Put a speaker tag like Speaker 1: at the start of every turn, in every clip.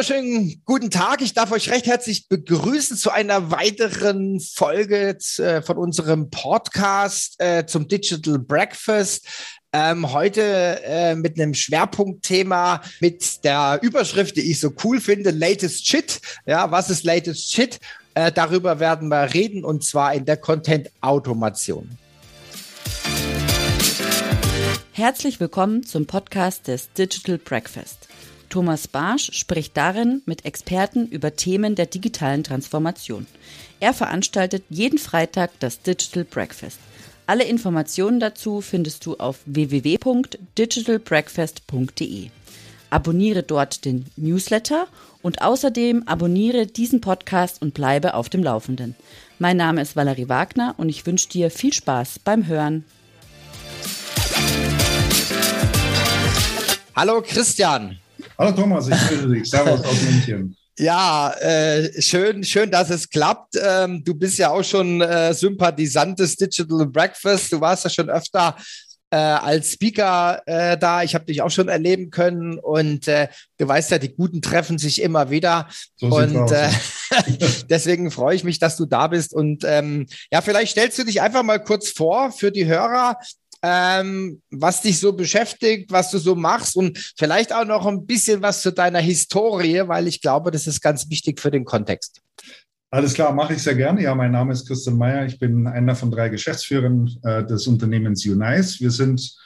Speaker 1: wunderschönen guten Tag. Ich darf euch recht herzlich begrüßen zu einer weiteren Folge äh, von unserem Podcast äh, zum Digital Breakfast. Ähm, heute äh, mit einem Schwerpunktthema mit der Überschrift, die ich so cool finde, Latest Shit. Ja, was ist Latest Shit? Äh, darüber werden wir reden und zwar in der Content-Automation.
Speaker 2: Herzlich willkommen zum Podcast des Digital Breakfast. Thomas Barsch spricht darin mit Experten über Themen der digitalen Transformation. Er veranstaltet jeden Freitag das Digital Breakfast. Alle Informationen dazu findest du auf www.digitalbreakfast.de. Abonniere dort den Newsletter und außerdem abonniere diesen Podcast und bleibe auf dem Laufenden. Mein Name ist Valerie Wagner und ich wünsche dir viel Spaß beim Hören.
Speaker 1: Hallo Christian.
Speaker 3: Hallo Thomas, ich grüße dich. Servus aus München.
Speaker 1: Ja, äh, schön, schön, dass es klappt. Ähm, du bist ja auch schon äh, Sympathisant des Digital Breakfast. Du warst ja schon öfter äh, als Speaker äh, da. Ich habe dich auch schon erleben können und äh, du weißt ja, die Guten treffen sich immer wieder. So und äh, deswegen freue ich mich, dass du da bist. Und ähm, ja, vielleicht stellst du dich einfach mal kurz vor für die Hörer, ähm, was dich so beschäftigt, was du so machst und vielleicht auch noch ein bisschen was zu deiner Historie, weil ich glaube, das ist ganz wichtig für den Kontext.
Speaker 3: Alles klar, mache ich sehr gerne. Ja, mein Name ist Christian Meyer. Ich bin einer von drei Geschäftsführern äh, des Unternehmens Unice. Wir sind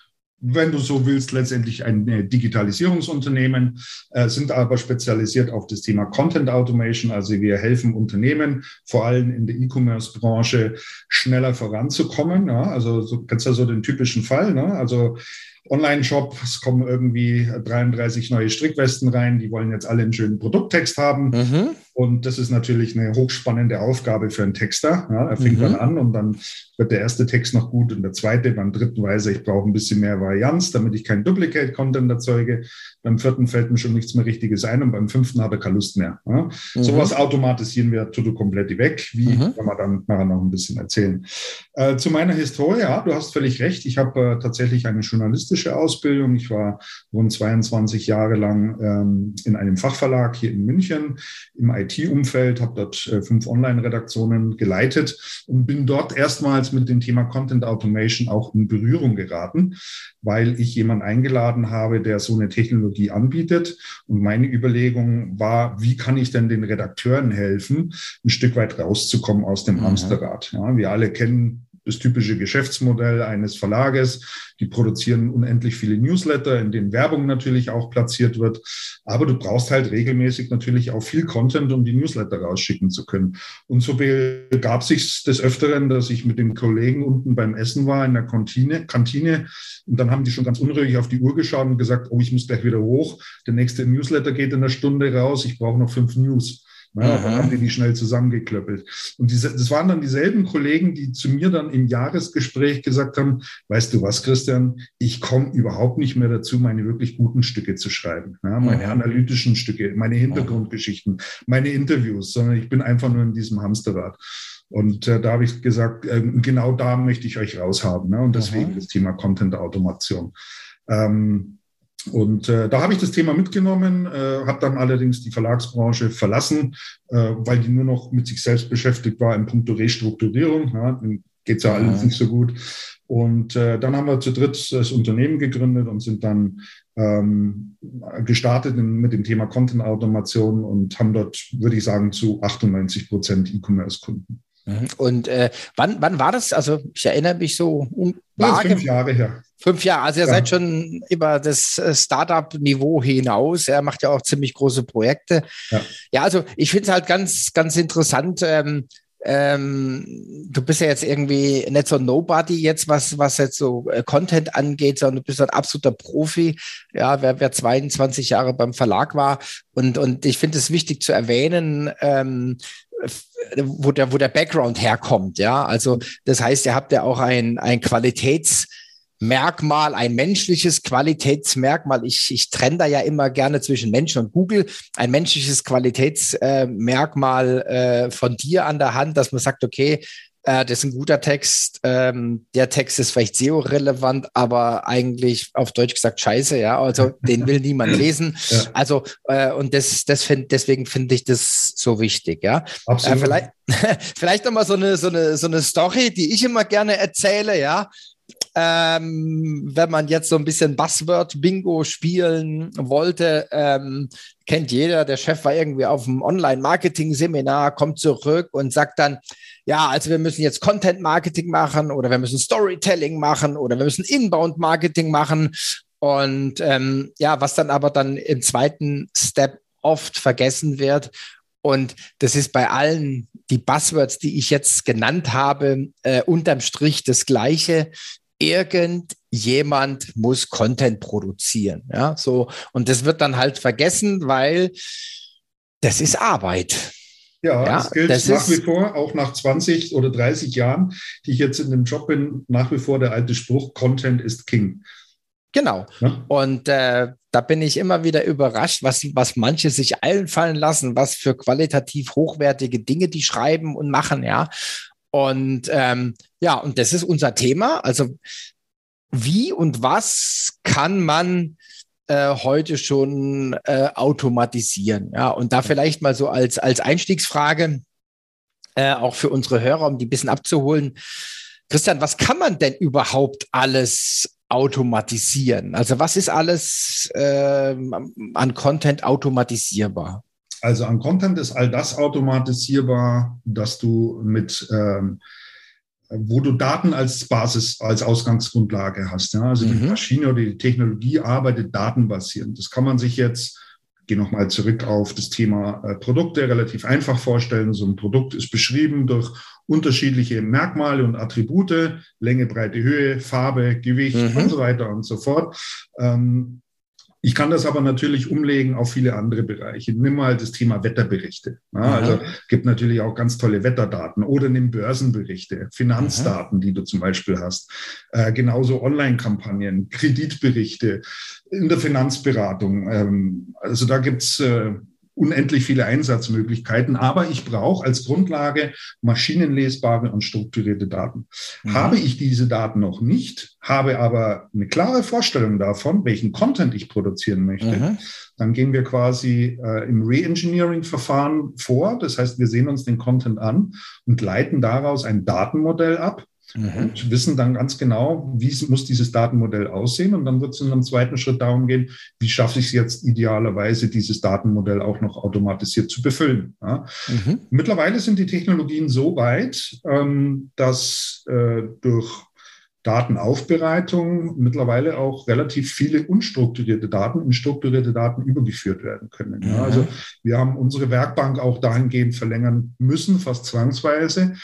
Speaker 3: wenn du so willst, letztendlich ein äh, Digitalisierungsunternehmen, äh, sind aber spezialisiert auf das Thema Content Automation. Also wir helfen Unternehmen, vor allem in der E-Commerce-Branche, schneller voranzukommen. Ja, also so, kennst ja so den typischen Fall. Ne? Also Online-Shop, es kommen irgendwie 33 neue Strickwesten rein, die wollen jetzt alle einen schönen Produkttext haben. Mhm. Und das ist natürlich eine hochspannende Aufgabe für einen Texter. Ja, er fängt mhm. dann an und dann wird der erste Text noch gut und der zweite, beim dritten weiß er, ich brauche ein bisschen mehr Varianz, damit ich kein Duplicate-Content erzeuge. Beim vierten fällt mir schon nichts mehr Richtiges ein und beim fünften hat er keine Lust mehr. Ja. Mhm. Sowas automatisieren wir total komplett weg. Wie, mhm. kann man dann nachher noch ein bisschen erzählen. Äh, zu meiner Historie, ja, du hast völlig recht. Ich habe äh, tatsächlich eine journalistische Ausbildung. Ich war rund 22 Jahre lang ähm, in einem Fachverlag hier in München im IT-Umfeld, habe dort äh, fünf Online-Redaktionen geleitet und bin dort erstmals mit dem Thema Content Automation auch in Berührung geraten, weil ich jemanden eingeladen habe, der so eine Technologie anbietet. Und meine Überlegung war, wie kann ich denn den Redakteuren helfen, ein Stück weit rauszukommen aus dem mhm. Hamsterrad? Ja, wir alle kennen das typische Geschäftsmodell eines Verlages. Die produzieren unendlich viele Newsletter, in denen Werbung natürlich auch platziert wird. Aber du brauchst halt regelmäßig natürlich auch viel Content, um die Newsletter rausschicken zu können. Und so begab sich des Öfteren, dass ich mit den Kollegen unten beim Essen war in der Kantine, Kantine. Und dann haben die schon ganz unruhig auf die Uhr geschaut und gesagt, oh, ich muss gleich wieder hoch. Der nächste Newsletter geht in einer Stunde raus. Ich brauche noch fünf News. Ja, dann haben die die schnell zusammengeklöppelt. Und diese, das waren dann dieselben Kollegen, die zu mir dann im Jahresgespräch gesagt haben, weißt du was, Christian, ich komme überhaupt nicht mehr dazu, meine wirklich guten Stücke zu schreiben. Ja, meine mhm. analytischen Stücke, meine Hintergrundgeschichten, meine Interviews, sondern ich bin einfach nur in diesem Hamsterrad. Und äh, da habe ich gesagt, äh, genau da möchte ich euch raushaben. Ne? Und deswegen mhm. das Thema Content-Automation. Ähm, und äh, da habe ich das Thema mitgenommen, äh, habe dann allerdings die Verlagsbranche verlassen, äh, weil die nur noch mit sich selbst beschäftigt war in puncto Restrukturierung. Ja, Geht ja alles nicht so gut. Und äh, dann haben wir zu dritt das Unternehmen gegründet und sind dann ähm, gestartet in, mit dem Thema Content-Automation und haben dort, würde ich sagen, zu 98 Prozent E-Commerce-Kunden.
Speaker 1: Mhm. Und äh, wann, wann war das? Also ich erinnere mich so
Speaker 3: um ja, fünf Jahre her.
Speaker 1: Fünf Jahre, also ihr ja. seid schon über das äh, Startup-Niveau hinaus. Er macht ja auch ziemlich große Projekte. Ja, ja also ich finde es halt ganz, ganz interessant. Ähm, ähm, du bist ja jetzt irgendwie nicht so Nobody jetzt, was, was jetzt so äh, Content angeht, sondern du bist ein absoluter Profi. Ja, wer, wer 22 Jahre beim Verlag war. Und, und ich finde es wichtig zu erwähnen, ähm, wo der, wo der Background herkommt, ja. Also das heißt, ihr habt ja auch ein, ein Qualitätsmerkmal, ein menschliches Qualitätsmerkmal. Ich, ich trenne da ja immer gerne zwischen Mensch und Google. Ein menschliches Qualitätsmerkmal äh, von dir an der Hand, dass man sagt, okay, äh, das ist ein guter Text, ähm, der Text ist vielleicht SEO-relevant, aber eigentlich auf Deutsch gesagt scheiße, ja, also den will niemand lesen. Ja. Also, äh, und das, das find, deswegen finde ich das so wichtig, ja. Absolut. Äh, vielleicht, vielleicht nochmal so eine, so, eine, so eine Story, die ich immer gerne erzähle, ja. Ähm, wenn man jetzt so ein bisschen Buzzword-Bingo spielen wollte, ähm, kennt jeder, der Chef war irgendwie auf einem Online-Marketing-Seminar, kommt zurück und sagt dann, ja, also wir müssen jetzt Content-Marketing machen oder wir müssen Storytelling machen oder wir müssen Inbound-Marketing machen. Und ähm, ja, was dann aber dann im zweiten Step oft vergessen wird. Und das ist bei allen die Buzzwords, die ich jetzt genannt habe, äh, unterm Strich das Gleiche irgendjemand muss Content produzieren. Ja, so. Und das wird dann halt vergessen, weil das ist Arbeit.
Speaker 3: Ja, ja das gilt das nach wie vor, auch nach 20 oder 30 Jahren, die ich jetzt in dem Job bin, nach wie vor der alte Spruch, Content ist King.
Speaker 1: Genau. Ja? Und äh, da bin ich immer wieder überrascht, was, was manche sich einfallen lassen, was für qualitativ hochwertige Dinge die schreiben und machen, ja. Und ähm, ja, und das ist unser Thema. Also wie und was kann man äh, heute schon äh, automatisieren? Ja, und da vielleicht mal so als, als Einstiegsfrage, äh, auch für unsere Hörer, um die ein bisschen abzuholen. Christian, was kann man denn überhaupt alles automatisieren? Also was ist alles äh, an Content automatisierbar?
Speaker 3: Also an Content ist all das automatisierbar, dass du mit, ähm, wo du Daten als Basis, als Ausgangsgrundlage hast. Ja? Also mhm. die Maschine oder die Technologie arbeitet datenbasierend. Das kann man sich jetzt, gehe nochmal zurück auf das Thema äh, Produkte, relativ einfach vorstellen. So ein Produkt ist beschrieben durch unterschiedliche Merkmale und Attribute, Länge, Breite, Höhe, Farbe, Gewicht mhm. und so weiter und so fort. Ähm, ich kann das aber natürlich umlegen auf viele andere Bereiche. Nimm mal das Thema Wetterberichte. Ja, also gibt natürlich auch ganz tolle Wetterdaten oder nimm Börsenberichte, Finanzdaten, Aha. die du zum Beispiel hast. Äh, genauso Online-Kampagnen, Kreditberichte in der Finanzberatung. Ähm, also da gibt's äh, unendlich viele Einsatzmöglichkeiten, aber ich brauche als Grundlage maschinenlesbare und strukturierte Daten. Mhm. Habe ich diese Daten noch nicht, habe aber eine klare Vorstellung davon, welchen Content ich produzieren möchte, mhm. dann gehen wir quasi äh, im Re-Engineering-Verfahren vor. Das heißt, wir sehen uns den Content an und leiten daraus ein Datenmodell ab, mhm. und wissen dann ganz genau, wie muss dieses Datenmodell aussehen. Und dann wird es in einem zweiten Schritt darum gehen, wie schaffe ich es jetzt idealerweise, dieses Datenmodell auch noch automatisiert zu befüllen. Ja. Mhm. Mittlerweile sind die Technologien so weit, ähm, dass äh, durch Datenaufbereitung mittlerweile auch relativ viele unstrukturierte Daten in strukturierte Daten übergeführt werden können. Ja, also mhm. wir haben unsere Werkbank auch dahingehend verlängern müssen, fast zwangsweise,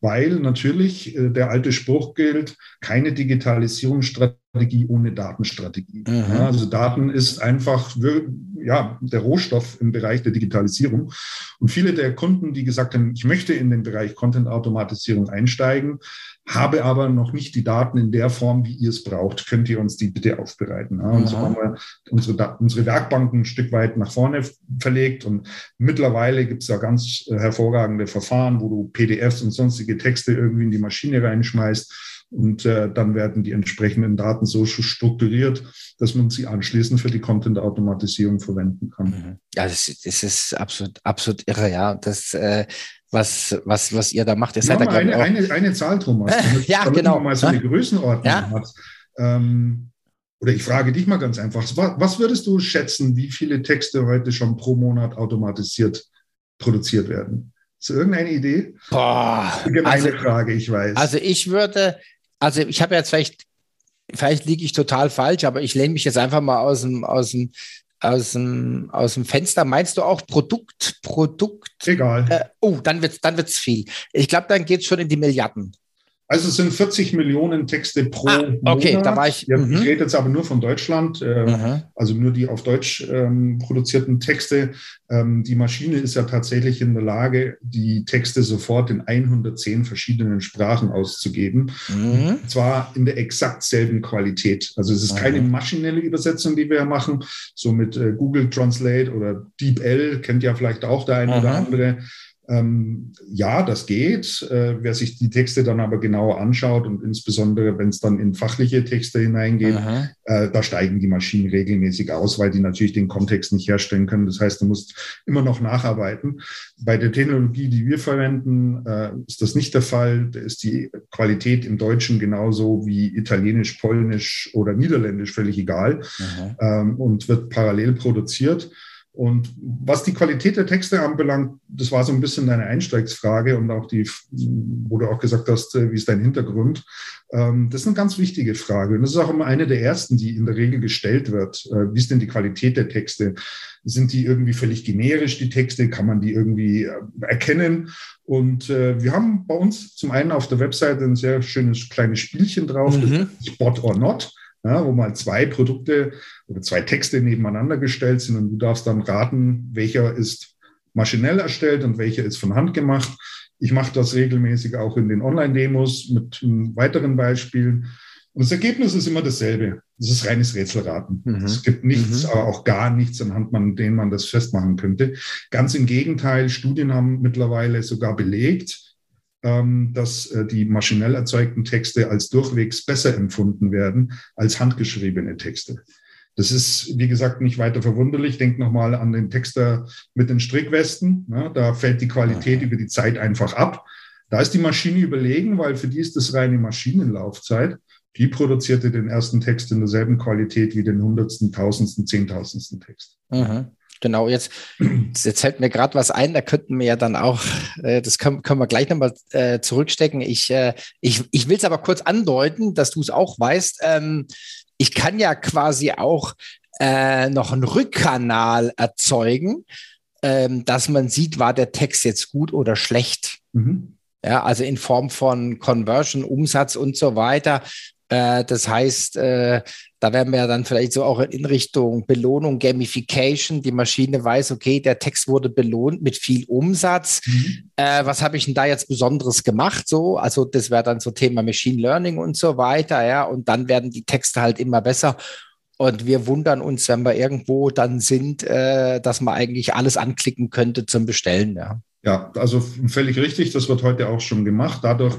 Speaker 3: weil natürlich äh, der alte Spruch gilt, keine Digitalisierungsstrategie ohne Datenstrategie. Mhm. Ja, also Daten ist einfach ja, der Rohstoff im Bereich der Digitalisierung. Und viele der Kunden, die gesagt haben, ich möchte in den Bereich Content-Automatisierung einsteigen, habe aber noch nicht die Daten in der Form, wie ihr es braucht. Könnt ihr uns die bitte aufbereiten? Ja, und so haben wir unsere, unsere Werkbanken ein Stück weit nach vorne verlegt. Und mittlerweile gibt es da ganz äh, hervorragende Verfahren, wo du PDFs und sonstige Texte irgendwie in die Maschine reinschmeißt. Und äh, dann werden die entsprechenden Daten so strukturiert, dass man sie anschließend für die Content-Automatisierung verwenden kann. Mhm.
Speaker 1: Ja, das, das, ist absolut, absolut irre, ja. Das, äh, was, was, was ihr da macht. Ihr
Speaker 3: seid da, eine, auch eine, eine Zahl, Thomas.
Speaker 1: Damit, ja, damit genau.
Speaker 3: man mal so eine Größenordnung ja? hat. Ähm, oder ich frage dich mal ganz einfach, was, würdest du schätzen, wie viele Texte heute schon pro Monat automatisiert produziert werden? Ist irgendeine Idee?
Speaker 1: Boah,
Speaker 3: also, Frage, ich weiß.
Speaker 1: Also ich würde, also ich habe jetzt vielleicht, vielleicht liege ich total falsch, aber ich lehne mich jetzt einfach mal aus dem, aus dem, aus dem, aus dem Fenster. Meinst du auch Produkt, Produkt?
Speaker 3: Egal.
Speaker 1: Äh, oh, dann wird's, dann wird's viel. Ich glaube, dann geht es schon in die Milliarden.
Speaker 3: Also es sind 40 Millionen Texte pro ah,
Speaker 1: okay, Monat. da war ich.
Speaker 3: Ja, ich mhm. rede jetzt aber nur von Deutschland, äh, mhm. also nur die auf Deutsch ähm, produzierten Texte. Ähm, die Maschine ist ja tatsächlich in der Lage, die Texte sofort in 110 verschiedenen Sprachen auszugeben. Mhm. Und zwar in der exakt selben Qualität. Also es ist keine maschinelle Übersetzung, die wir machen, so mit äh, Google Translate oder DeepL, kennt ja vielleicht auch der eine oder andere Ähm, ja, das geht. Äh, wer sich die Texte dann aber genauer anschaut und insbesondere, wenn es dann in fachliche Texte hineingeht, äh, da steigen die Maschinen regelmäßig aus, weil die natürlich den Kontext nicht herstellen können. Das heißt, du musst immer noch nacharbeiten. Bei der Technologie, die wir verwenden, äh, ist das nicht der Fall. Da ist die Qualität im Deutschen genauso wie Italienisch, Polnisch oder Niederländisch völlig egal ähm, und wird parallel produziert. Und was die Qualität der Texte anbelangt, das war so ein bisschen deine Einsteigsfrage und auch die, wo du auch gesagt hast, äh, wie ist dein Hintergrund? Ähm, das ist eine ganz wichtige Frage. Und das ist auch immer eine der ersten, die in der Regel gestellt wird. Äh, wie ist denn die Qualität der Texte? Sind die irgendwie völlig generisch, die Texte? Kann man die irgendwie äh, erkennen? Und wir haben bei uns zum einen auf der Webseite ein sehr schönes kleines Spielchen drauf, mhm. Spot or Not ja, wo mal zwei Produkte oder zwei Texte nebeneinander gestellt sind und du darfst dann raten, welcher ist maschinell erstellt und welcher ist von Hand gemacht. Ich mache das regelmäßig auch in den Online-Demos mit weiteren Beispielen. Und das Ergebnis ist immer dasselbe. Das ist reines Rätselraten. Mhm. Es gibt nichts, mhm. aber auch gar nichts, anhand man, denen man das festmachen könnte. Ganz im Gegenteil, Studien haben mittlerweile sogar belegt, dass äh, die maschinell erzeugten Texte als durchwegs besser empfunden werden als handgeschriebene Texte. Das ist, wie gesagt, nicht weiter verwunderlich. Denk nochmal an den Texter mit den Strickwesten. Ja, da fällt die Qualität über die Zeit einfach ab. Da ist die Maschine überlegen, weil für die ist das reine Maschinenlaufzeit. Die produzierte den ersten Text in derselben Qualität wie den hundertsten, tausendsten, zehntausendsten Text.
Speaker 1: Mhm. Genau, jetzt, jetzt fällt mir gerade was ein, da könnten wir ja dann auch, äh, das können, können wir gleich nochmal äh, zurückstecken. Ich, äh, ich, ich will es aber kurz andeuten, dass du es auch weißt. Ähm, ich kann ja quasi auch äh, noch einen Rückkanal erzeugen, ähm, dass man sieht, war der Text jetzt gut oder schlecht. Mhm. Ja, also in Form von Conversion, Umsatz und so weiter. Äh, das heißt, äh, da werden wir dann vielleicht so auch in Richtung Belohnung, Gamification. Die Maschine weiß, okay, der Text wurde belohnt mit viel Umsatz. Mhm. Äh, was habe ich denn da jetzt Besonderes gemacht? So, also das wäre dann so Thema Machine Learning und so weiter. Ja, und dann werden die Texte halt immer besser. Und wir wundern uns, wenn wir irgendwo dann sind, dass man eigentlich alles anklicken könnte zum Bestellen. Ja.
Speaker 3: Ja, also völlig richtig. Das wird heute auch schon gemacht. Dadurch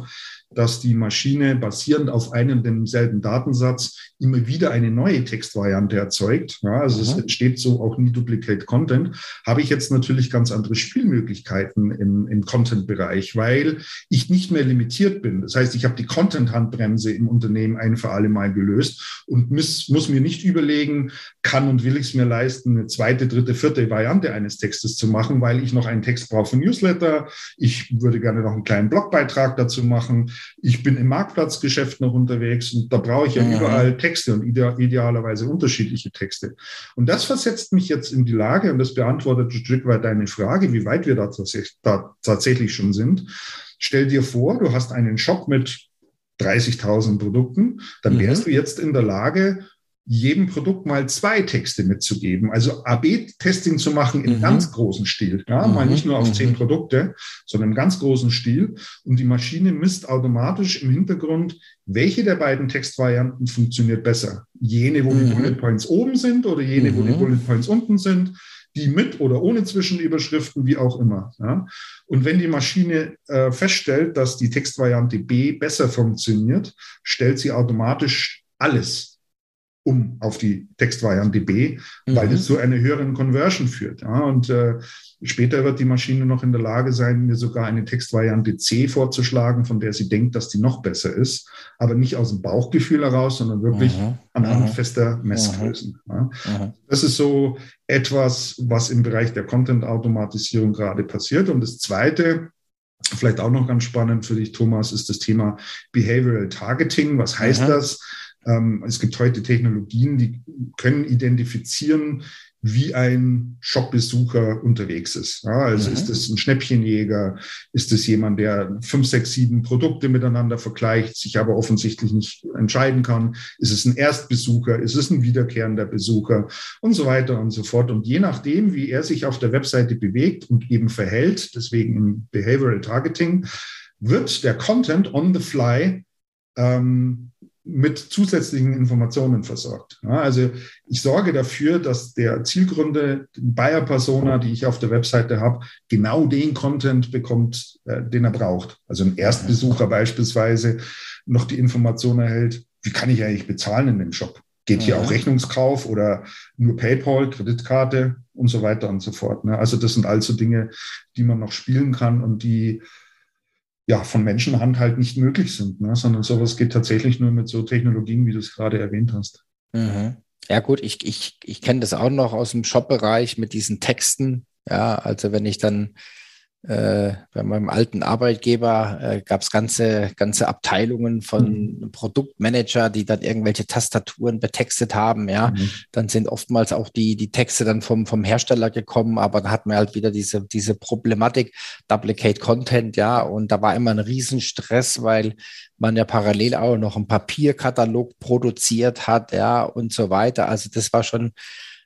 Speaker 3: dass die Maschine basierend auf einem demselben Datensatz immer wieder eine neue Textvariante erzeugt. Ja, also mhm. es entsteht so auch nie Duplicate Content. Habe ich jetzt natürlich ganz andere Spielmöglichkeiten im, im Content-Bereich, weil ich nicht mehr limitiert bin. Das heißt, ich habe die Content-Handbremse im Unternehmen ein für alle Mal gelöst und muss, muss mir nicht überlegen, kann und will ich es mir leisten, eine zweite, dritte, vierte Variante eines Textes zu machen, weil ich noch einen Text brauche für Newsletter. Ich würde gerne noch einen kleinen Blogbeitrag dazu machen ich bin im Marktplatzgeschäft noch unterwegs und da brauche ich ja mhm. überall Texte und ide idealerweise unterschiedliche Texte. Und das versetzt mich jetzt in die Lage und das beantwortet ein Stück weit deine Frage, wie weit wir da, da tatsächlich schon sind. Stell dir vor, du hast einen Shop mit 30.000 Produkten, dann wärst mhm. du jetzt in der Lage, jedem Produkt mal zwei Texte mitzugeben, also AB-Testing zu machen im mhm. ganz großen Stil, ja, mhm. mal nicht nur auf mhm. zehn Produkte, sondern im ganz großen Stil. Und die Maschine misst automatisch im Hintergrund, welche der beiden Textvarianten funktioniert besser. Jene, wo die mhm. Bullet Points oben sind oder jene, wo die mhm. Bullet Points unten sind die mit oder ohne Zwischenüberschriften, wie auch immer. Ja. Und wenn die Maschine äh, feststellt, dass die Textvariante B besser funktioniert, stellt sie automatisch alles um auf die Textvariante B, mhm. weil das zu einer höheren Conversion führt. Ja, und äh, später wird die Maschine noch in der Lage sein, mir sogar eine Textvariante C vorzuschlagen, von der sie denkt, dass die noch besser ist, aber nicht aus dem Bauchgefühl heraus, sondern wirklich mhm. anhand mhm. fester Messgrößen. Ja. Mhm. Das ist so etwas, was im Bereich der Content-Automatisierung gerade passiert. Und das Zweite, vielleicht auch noch ganz spannend für dich, Thomas, ist das Thema Behavioral Targeting. Was heißt mhm. das? Ähm, es gibt heute Technologien, die können identifizieren, wie ein Shopbesucher unterwegs ist. Ja, also mhm. ist es ein Schnäppchenjäger? Ist es jemand, der fünf, sechs, sieben Produkte miteinander vergleicht, sich aber offensichtlich nicht entscheiden kann? Ist es ein Erstbesucher? Ist es ein wiederkehrender Besucher? Und so weiter und so fort. Und je nachdem, wie er sich auf der Webseite bewegt und eben verhält, deswegen im Behavioral Targeting, wird der Content on the fly ähm, mit zusätzlichen Informationen versorgt. Ja, also ich sorge dafür, dass der Zielgründe, Buyer Persona, die ich auf der Webseite habe, genau den Content bekommt, äh, den er braucht. Also ein Erstbesucher beispielsweise noch die Information erhält, wie kann ich eigentlich bezahlen in dem Shop? Geht hier auch Rechnungskauf oder nur PayPal, Kreditkarte und so weiter und so fort. Ne? Also das sind also Dinge, die man noch spielen kann und die ja, von Menschenhand halt nicht möglich sind, ne? sondern sowas geht tatsächlich nur mit so Technologien, wie du es gerade erwähnt hast.
Speaker 1: Mhm. Ja gut, ich, ich, ich kenne das auch noch aus dem Shop-Bereich mit diesen Texten. Ja, also wenn ich dann äh, bei meinem alten Arbeitgeber äh, gab es ganze, ganze Abteilungen von mhm. Produktmanager, die dann irgendwelche Tastaturen betextet haben. Ja, mhm. dann sind oftmals auch die, die Texte dann vom, vom Hersteller gekommen, aber da hat man halt wieder diese, diese Problematik, Duplicate Content, ja, und da war immer ein Riesenstress, weil man ja parallel auch noch einen Papierkatalog produziert hat, ja, und so weiter. Also das war schon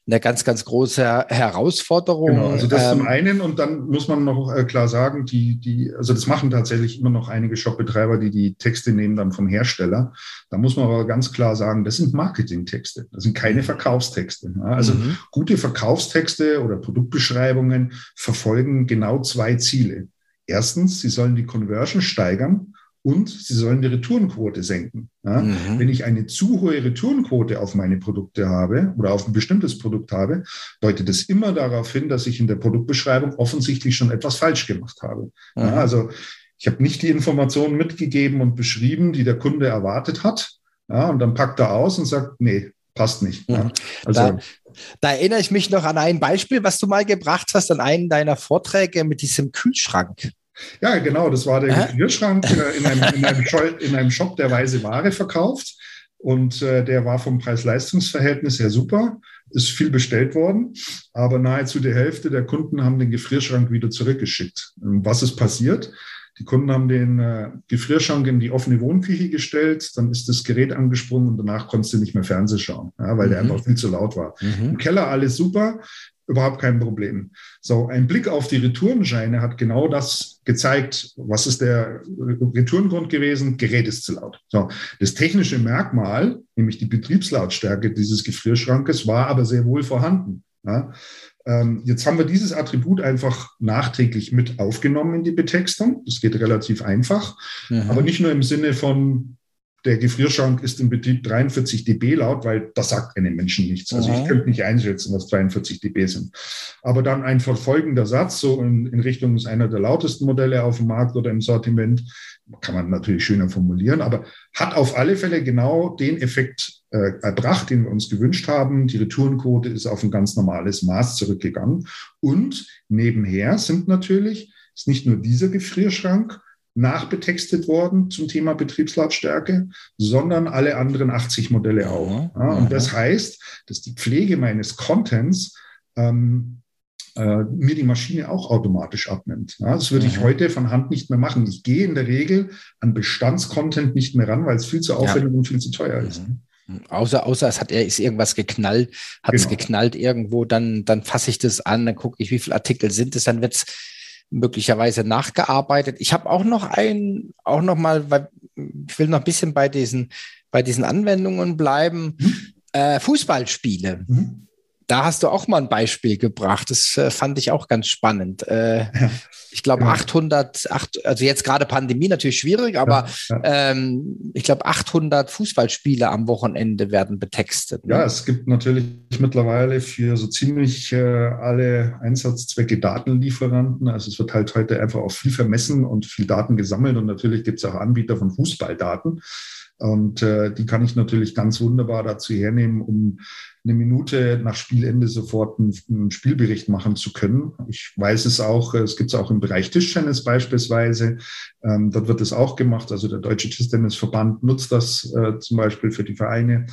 Speaker 1: eine ganz, ganz große Herausforderung. Genau,
Speaker 3: also das ähm, zum einen und dann muss man noch äh, klar sagen, die, die, also das machen tatsächlich immer noch einige Shopbetreiber, die die Texte nehmen dann vom Hersteller. Da muss man aber ganz klar sagen, das sind Marketingtexte, das sind keine mhm. Verkaufstexte. Also mhm. gute Verkaufstexte oder Produktbeschreibungen verfolgen genau zwei Ziele. Erstens, sie sollen die Conversion steigern und sie sollen die Retourenquote senken. Ja? Mhm. Wenn ich eine zu hohe Retourenquote auf meine Produkte habe oder auf ein bestimmtes Produkt habe, deutet es immer darauf hin, dass ich in der Produktbeschreibung offensichtlich schon etwas falsch gemacht habe. Mhm. Ja, also ich habe nicht die Informationen mitgegeben und beschrieben, die der Kunde erwartet hat. Ja, und dann packt er aus und sagt, nee, passt nicht.
Speaker 1: Mhm. Also, da, da erinnere ich mich noch an ein Beispiel, was du mal gebracht hast, an einen deiner Vorträge mit diesem Kühlschrank.
Speaker 3: Ja, genau, das war der Gefrierschrank äh, in, einem, in, einem in, einem, Shop, der weise Ware verkauft. Und äh, der war vom Preis-Leistungs-Verhältnis her super, ist viel bestellt worden, aber nahezu die Hälfte der Kunden haben den Gefrierschrank wieder zurückgeschickt. Und was ist passiert? Die Kunden haben den äh, Gefrierschrank in die offene Wohnküche gestellt, dann ist das Gerät angesprungen und danach konntest du nicht mehr Fernsehen schauen, ja, weil mhm. der einfach viel zu laut war. Mhm. Im Keller alles super, überhaupt kein Problem. So, ein Blick auf die Retourenscheine hat genau das gezeigt. Was ist der Retourengrund gewesen? Gerät ist zu laut. So, das technische Merkmal, nämlich die Betriebslautstärke dieses Gefrierschrankes, war aber sehr wohl vorhanden. Ja. Ähm, jetzt haben wir dieses Attribut einfach nachträglich mit aufgenommen in die Betextung. Das geht relativ einfach, mhm. aber nicht nur im Sinne von der Gefrierschrank ist im Betrieb 43 dB laut, weil das sagt einem Menschen nichts. Also ich könnte nicht einschätzen, was 43 dB sind. Aber dann ein verfolgender Satz, so in, in Richtung ist einer der lautesten Modelle auf dem Markt oder im Sortiment, kann man natürlich schöner formulieren, aber hat auf alle Fälle genau den Effekt äh, erbracht, den wir uns gewünscht haben. Die Retourenquote ist auf ein ganz normales Maß zurückgegangen. Und nebenher sind natürlich, ist nicht nur dieser Gefrierschrank, nachbetextet worden zum Thema Betriebslautstärke, sondern alle anderen 80 Modelle auch. Ja, und das heißt, dass die Pflege meines Contents ähm, äh, mir die Maschine auch automatisch abnimmt. Ja, das würde ich heute von Hand nicht mehr machen. Ich gehe in der Regel an Bestandscontent nicht mehr ran, weil es viel zu aufwendig ja. und viel zu teuer ist. Mhm.
Speaker 1: Außer, außer es hat ist irgendwas geknallt, hat es genau. geknallt irgendwo, dann, dann fasse ich das an, dann gucke ich, wie viele Artikel sind es, dann wird es möglicherweise nachgearbeitet. Ich habe auch noch ein, auch noch mal, weil ich will noch ein bisschen bei diesen, bei diesen Anwendungen bleiben. Mhm. Äh, Fußballspiele. Mhm da hast du auch mal ein Beispiel gebracht. Das äh, fand ich auch ganz spannend. Äh, ja. Ich glaube, ja. 800, 8, also jetzt gerade Pandemie natürlich schwierig, aber ja, ähm, ich glaube, 800 Fußballspiele am Wochenende werden betextet.
Speaker 3: Ne? Ja, es gibt natürlich mittlerweile für so ziemlich äh, alle Einsatzzwecke Datenlieferanten. Also es wird halt heute einfach auch viel vermessen und viel Daten gesammelt und natürlich gibt es auch Anbieter von Fußballdaten. Und äh, die kann ich natürlich ganz wunderbar dazu hernehmen, um eine Minute nach Spielende sofort einen, einen Spielbericht machen zu können. Ich weiß es auch, es gibt es auch im Bereich Tischtennis beispielsweise. Ähm, dort wird es auch gemacht. Also der Deutsche Tischtennisverband nutzt das äh, zum Beispiel für die Vereine.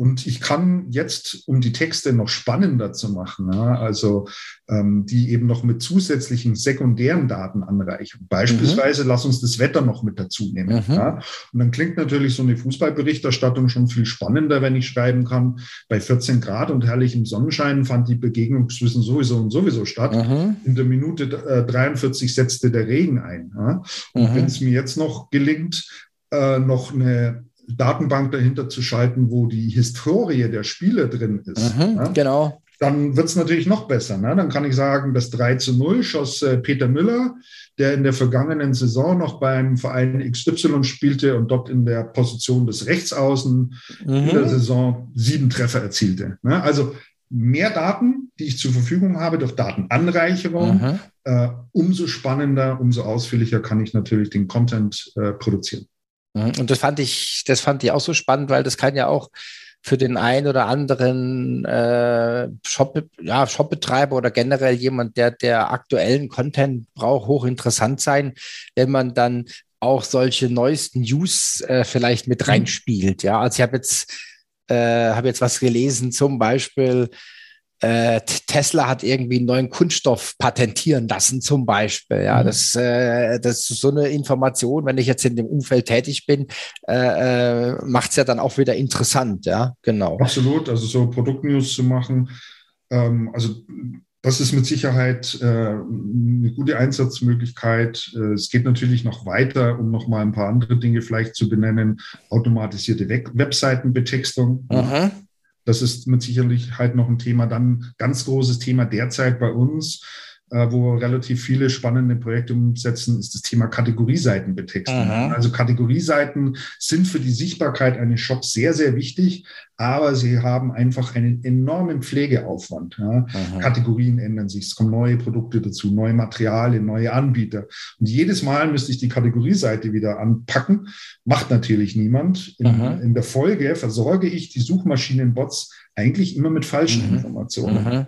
Speaker 3: Und ich kann jetzt, um die Texte noch spannender zu machen, ja, also ähm, die eben noch mit zusätzlichen sekundären Daten anreichen. Beispielsweise mhm. lass uns das Wetter noch mit dazu nehmen. Mhm. Ja. Und dann klingt natürlich so eine Fußballberichterstattung schon viel spannender, wenn ich schreiben kann, bei 14 Grad und herrlichem Sonnenschein fand die Begegnung zwischen sowieso und sowieso statt. Mhm. In der Minute äh, 43 setzte der Regen ein. Ja. Und mhm. wenn es mir jetzt noch gelingt, äh, noch eine Datenbank dahinter zu schalten, wo die Historie der Spieler drin ist.
Speaker 1: Mhm, ja? Genau.
Speaker 3: Dann wird es natürlich noch besser. Ne? Dann kann ich sagen, das 3 zu 0 schoss äh, Peter Müller, der in der vergangenen Saison noch beim Verein XY spielte und dort in der Position des Rechtsaußen mhm. in der Saison sieben Treffer erzielte. Ne? Also mehr Daten, die ich zur Verfügung habe durch Datenanreicherung, mhm. äh, umso spannender, umso ausführlicher kann ich natürlich den Content äh, produzieren.
Speaker 1: Mhm. Und das fand ich, das fand ich auch so spannend, weil das kann ja auch für den einen oder anderen äh, Shop, ja, Shopbetreiber oder generell jemand, der, der aktuellen Content braucht, hochinteressant sein, wenn man dann auch solche neuesten News äh, vielleicht mit mhm. reinspielt. Ja, also ich habe jetzt, äh, habe jetzt was gelesen, zum Beispiel, äh, Tesla hat irgendwie einen neuen Kunststoff patentieren lassen, zum Beispiel. Ja, mhm. das, äh, das ist so eine Information, wenn ich jetzt in dem Umfeld tätig bin, äh, äh, macht es ja dann auch wieder interessant, ja, genau.
Speaker 3: Absolut, also so Produktnews zu machen. Ähm, also das ist mit Sicherheit äh, eine gute Einsatzmöglichkeit. Äh, es geht natürlich noch weiter, um noch mal ein paar andere Dinge vielleicht zu benennen. Automatisierte Webseitenbetextung. Mhm. Das ist mit Sicherheit noch ein Thema. Dann ganz großes Thema derzeit bei uns äh, wo wir relativ viele spannende Projekte umsetzen, ist das Thema Kategorieseitenbetextung. Mhm. Also Kategorieseiten sind für die Sichtbarkeit eines Shops sehr, sehr wichtig, aber sie haben einfach einen enormen Pflegeaufwand. Ja. Kategorien ändern sich, es kommen neue Produkte dazu, neue Materialien, neue Anbieter. Und jedes Mal müsste ich die Kategorieseite wieder anpacken. Macht natürlich niemand. In, in der Folge versorge ich die Suchmaschinenbots eigentlich immer mit falschen mhm. Informationen. Mhm. Ja.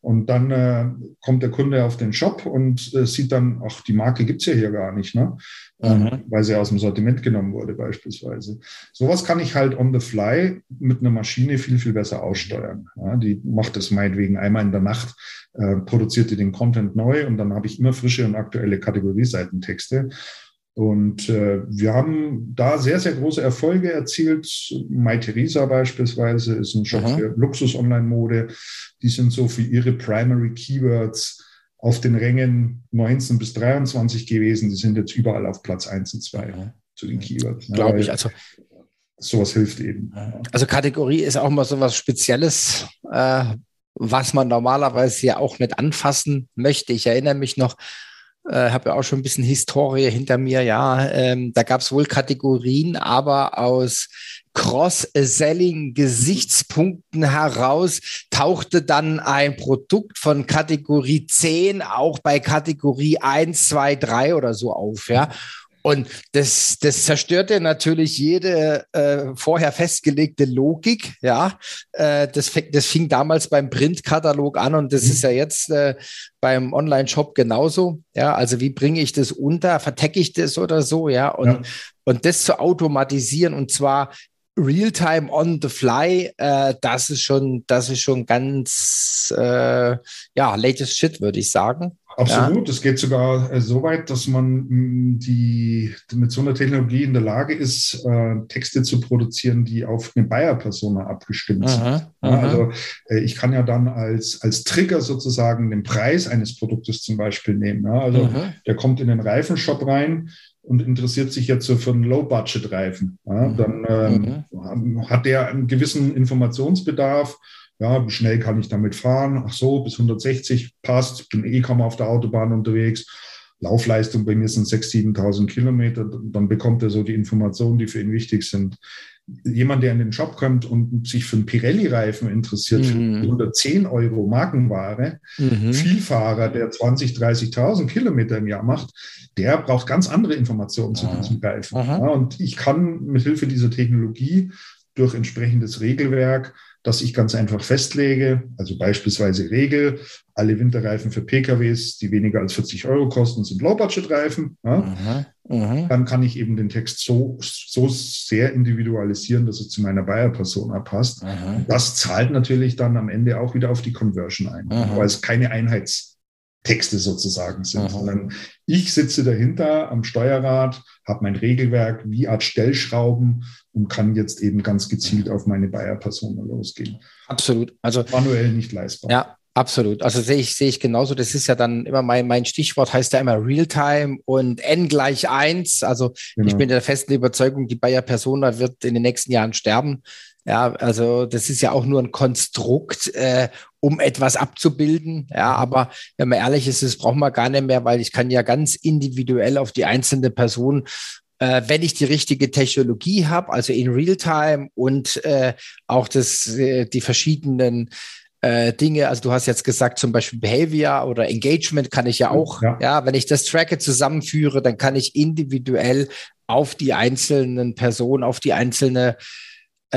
Speaker 3: Und dann äh, kommt der Kunde auf den Shop und äh, sieht dann, ach, die Marke gibt's ja hier gar nicht, ne? Ähm, weil sie aus dem Sortiment genommen wurde beispielsweise. Sowas kann ich halt on the fly mit einer Maschine viel, viel besser aussteuern. Ja, die macht das meinetwegen einmal in der Nacht, äh, produziert die den Content neu und dann habe ich immer frische und aktuelle Kategorieseitentexte. Und äh, wir haben da sehr, sehr große Erfolge erzielt. My Theresa beispielsweise ist ein Shop Aha. für Luxus-Online-Mode. Die sind so für ihre Primary Keywords auf den Rängen 19 bis 23 gewesen. Die sind jetzt überall auf Platz 1 und 2 Aha. zu den Keywords.
Speaker 1: Glaube ich. Also
Speaker 3: sowas hilft eben.
Speaker 1: Also Kategorie ist auch mal so was Spezielles, äh, was man normalerweise ja auch nicht anfassen möchte. Ich erinnere mich noch, äh, habe ja auch schon ein bisschen Historie hinter mir, ja. Ähm, da gab es wohl Kategorien, aber aus Cross-Selling-Gesichtspunkten heraus tauchte dann ein Produkt von Kategorie 10 auch bei Kategorie 1, 2, 3 oder so auf, ja. Und das, das zerstörte natürlich jede äh, vorher festgelegte Logik. Ja, äh, das, das fing damals beim Printkatalog an und das mhm. ist ja jetzt äh, beim Online-Shop genauso. Ja, also wie bringe ich das unter? Vertecke ich das oder so? Ja, und, ja. und das zu automatisieren und zwar Real-time on the fly, äh, das ist schon, das ist schon ganz, äh, ja, latest shit, würde ich sagen.
Speaker 3: Absolut. Es geht sogar äh, so weit, dass man mm, die, mit so einer Technologie in der Lage ist, äh, Texte zu produzieren, die auf eine Buyer-Persona abgestimmt sind. Aha, aha. Also äh, ich kann ja dann als, als Trigger sozusagen den Preis eines Produktes zum Beispiel nehmen. Ja? Also aha. der kommt in den Reifenshop rein und interessiert sich jetzt so für einen Low-Budget-Reifen. Ja? Dann ähm, hat der einen gewissen Informationsbedarf ja, wie schnell kann ich damit fahren? Ach so, bis 160 passt. Bin eh kaum auf der Autobahn unterwegs. Laufleistung bei mir sind 6.000, 7.000 Kilometer. Dann bekommt er so die Informationen, die für ihn wichtig sind. Jemand, der in den Shop kommt und sich für einen Pirelli-Reifen interessiert, mhm. für 110 Euro Markenware, mhm. Vielfahrer, der 20.000, 30.000 Kilometer im Jahr macht, der braucht ganz andere Informationen zu diesem Reifen. Ja, und ich kann mit Hilfe dieser Technologie durch entsprechendes Regelwerk dass ich ganz einfach festlege, also beispielsweise Regel, alle Winterreifen für PKWs, die weniger als 40 Euro kosten, sind Low-Budget-Reifen. Ja? Dann kann ich eben den Text so, so sehr individualisieren, dass es zu meiner Buyer-Persona passt. Das zahlt natürlich dann am Ende auch wieder auf die Conversion ein, weil es keine Einheitstexte sozusagen sind, sondern ich sitze dahinter am Steuerrad, habe mein Regelwerk wie Art Stellschrauben und kann jetzt eben ganz gezielt auf meine Buyer-Persona losgehen.
Speaker 1: Absolut.
Speaker 3: Also manuell nicht leistbar.
Speaker 1: Ja, Absolut. Also sehe ich, sehe ich genauso. Das ist ja dann immer mein, mein Stichwort, heißt ja immer Realtime und N gleich eins. Also genau. ich bin der festen Überzeugung, die Bayer Persona wird in den nächsten Jahren sterben. Ja, also das ist ja auch nur ein Konstrukt, äh, um etwas abzubilden. Ja, aber wenn man ehrlich ist, das braucht man gar nicht mehr, weil ich kann ja ganz individuell auf die einzelne Person äh, wenn ich die richtige Technologie habe, also in Realtime und äh, auch das, äh, die verschiedenen äh, Dinge, also du hast jetzt gesagt, zum Beispiel Behavior oder Engagement kann ich ja auch, ja. ja, wenn ich das Tracke zusammenführe, dann kann ich individuell auf die einzelnen Personen, auf die einzelne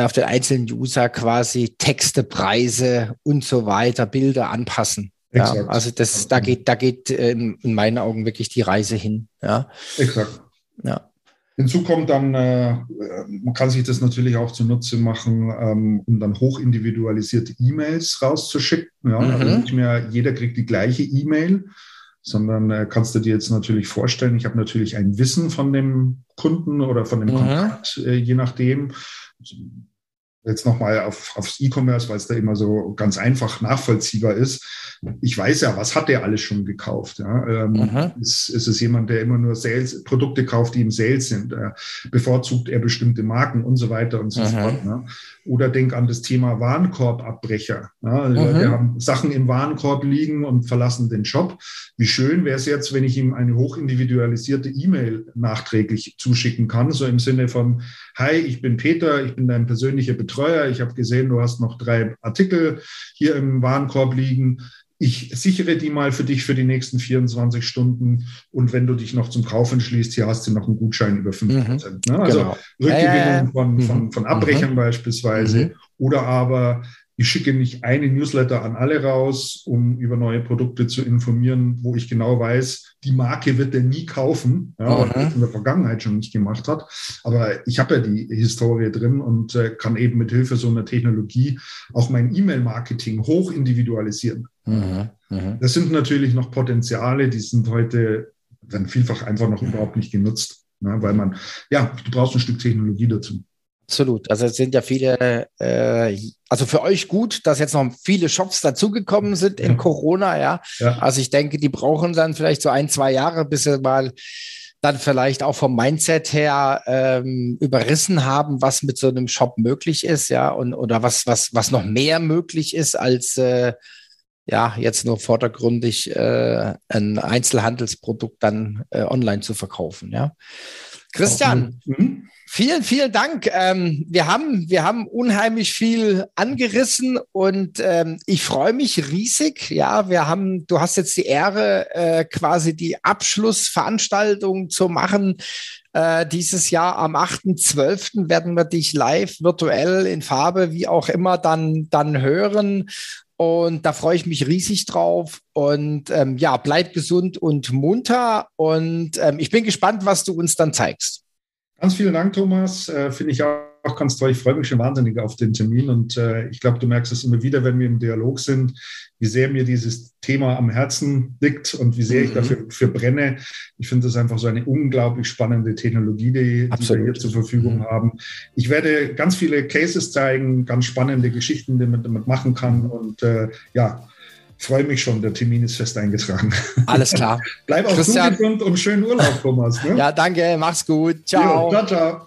Speaker 1: auf den einzelnen User quasi Texte, Preise und so weiter, Bilder anpassen. Ja, also das, da geht, da geht in, in meinen Augen wirklich die Reise hin. Ja.
Speaker 3: Exakt. Ja. Hinzu kommt dann, äh, man kann sich das natürlich auch zunutze machen, ähm, um dann hochindividualisierte E-Mails rauszuschicken. Ja? Mhm. Also nicht mehr jeder kriegt die gleiche E-Mail, sondern äh, kannst du dir jetzt natürlich vorstellen, ich habe natürlich ein Wissen von dem Kunden oder von dem mhm. Kontakt, äh, je nachdem う。Jetzt nochmal auf, aufs E-Commerce, weil es da immer so ganz einfach nachvollziehbar ist. Ich weiß ja, was hat der alles schon gekauft? Ja? Ähm, ist, ist, es jemand, der immer nur Sales, Produkte kauft, die im Sales sind? Äh, bevorzugt er bestimmte Marken und so weiter und so mhm. fort? Ne? Oder denk an das Thema Warenkorbabbrecher. Ja? Also mhm. Wir haben Sachen im Warenkorb liegen und verlassen den Shop. Wie schön wäre es jetzt, wenn ich ihm eine hochindividualisierte E-Mail nachträglich zuschicken kann, so im Sinne von, hi, ich bin Peter, ich bin dein persönlicher Betreuer Betreuer. Ich habe gesehen, du hast noch drei Artikel hier im Warenkorb liegen. Ich sichere die mal für dich für die nächsten 24 Stunden. Und wenn du dich noch zum Kauf entschließt, hier hast du noch einen Gutschein über 5 Prozent. Mhm. Ne? Also genau. Rückgewinnung von, von, von Abbrechern mhm. beispielsweise. Mhm. Oder aber ich schicke nicht eine Newsletter an alle raus, um über neue Produkte zu informieren, wo ich genau weiß, die Marke wird er nie kaufen, ja, mhm. weil in der Vergangenheit schon nicht gemacht hat. Aber ich habe ja die Historie drin und äh, kann eben mit Hilfe so einer Technologie auch mein E-Mail-Marketing hoch individualisieren. Mhm. Mhm. Das sind natürlich noch Potenziale, die sind heute dann vielfach einfach noch überhaupt nicht genutzt, ne, weil man, ja, du brauchst ein Stück Technologie dazu.
Speaker 1: Absolut. Also es sind ja viele, äh, also für euch gut, dass jetzt noch viele Shops dazugekommen sind in ja. Corona, ja? ja. Also ich denke, die brauchen dann vielleicht so ein, zwei Jahre, bis sie mal dann vielleicht auch vom Mindset her ähm, überrissen haben, was mit so einem Shop möglich ist, ja, und oder was, was, was noch mehr möglich ist als äh, ja, jetzt nur vordergründig äh, ein Einzelhandelsprodukt dann äh, online zu verkaufen, ja. Christian, mhm. Vielen, vielen Dank. Ähm, wir, haben, wir haben unheimlich viel angerissen und ähm, ich freue mich riesig. Ja, wir haben, du hast jetzt die Ehre, äh, quasi die Abschlussveranstaltung zu machen. Äh, dieses Jahr am 8.12. werden wir dich live, virtuell, in Farbe, wie auch immer, dann, dann hören. Und da freue ich mich riesig drauf. Und ähm, ja, bleib gesund und munter. Und ähm, ich bin gespannt, was du uns dann zeigst.
Speaker 3: Ganz vielen Dank, Thomas. Äh, Finde ich auch ganz toll. Ich freue mich schon wahnsinnig auf den Termin und äh, ich glaube, du merkst es immer wieder, wenn wir im Dialog sind, wie sehr mir dieses Thema am Herzen liegt und wie sehr mhm. ich dafür für brenne. Ich finde das einfach so eine unglaublich spannende Technologie, die, die wir hier zur Verfügung mhm. haben. Ich werde ganz viele Cases zeigen, ganz spannende Geschichten, die man damit machen kann und äh, ja, freue mich schon, der Termin ist fest eingetragen.
Speaker 1: Alles klar.
Speaker 3: Bleib auch Christian. gesund und schönen Urlaub, Thomas.
Speaker 1: Ne? Ja, danke, mach's gut. Ciao. Jo, ciao, ciao.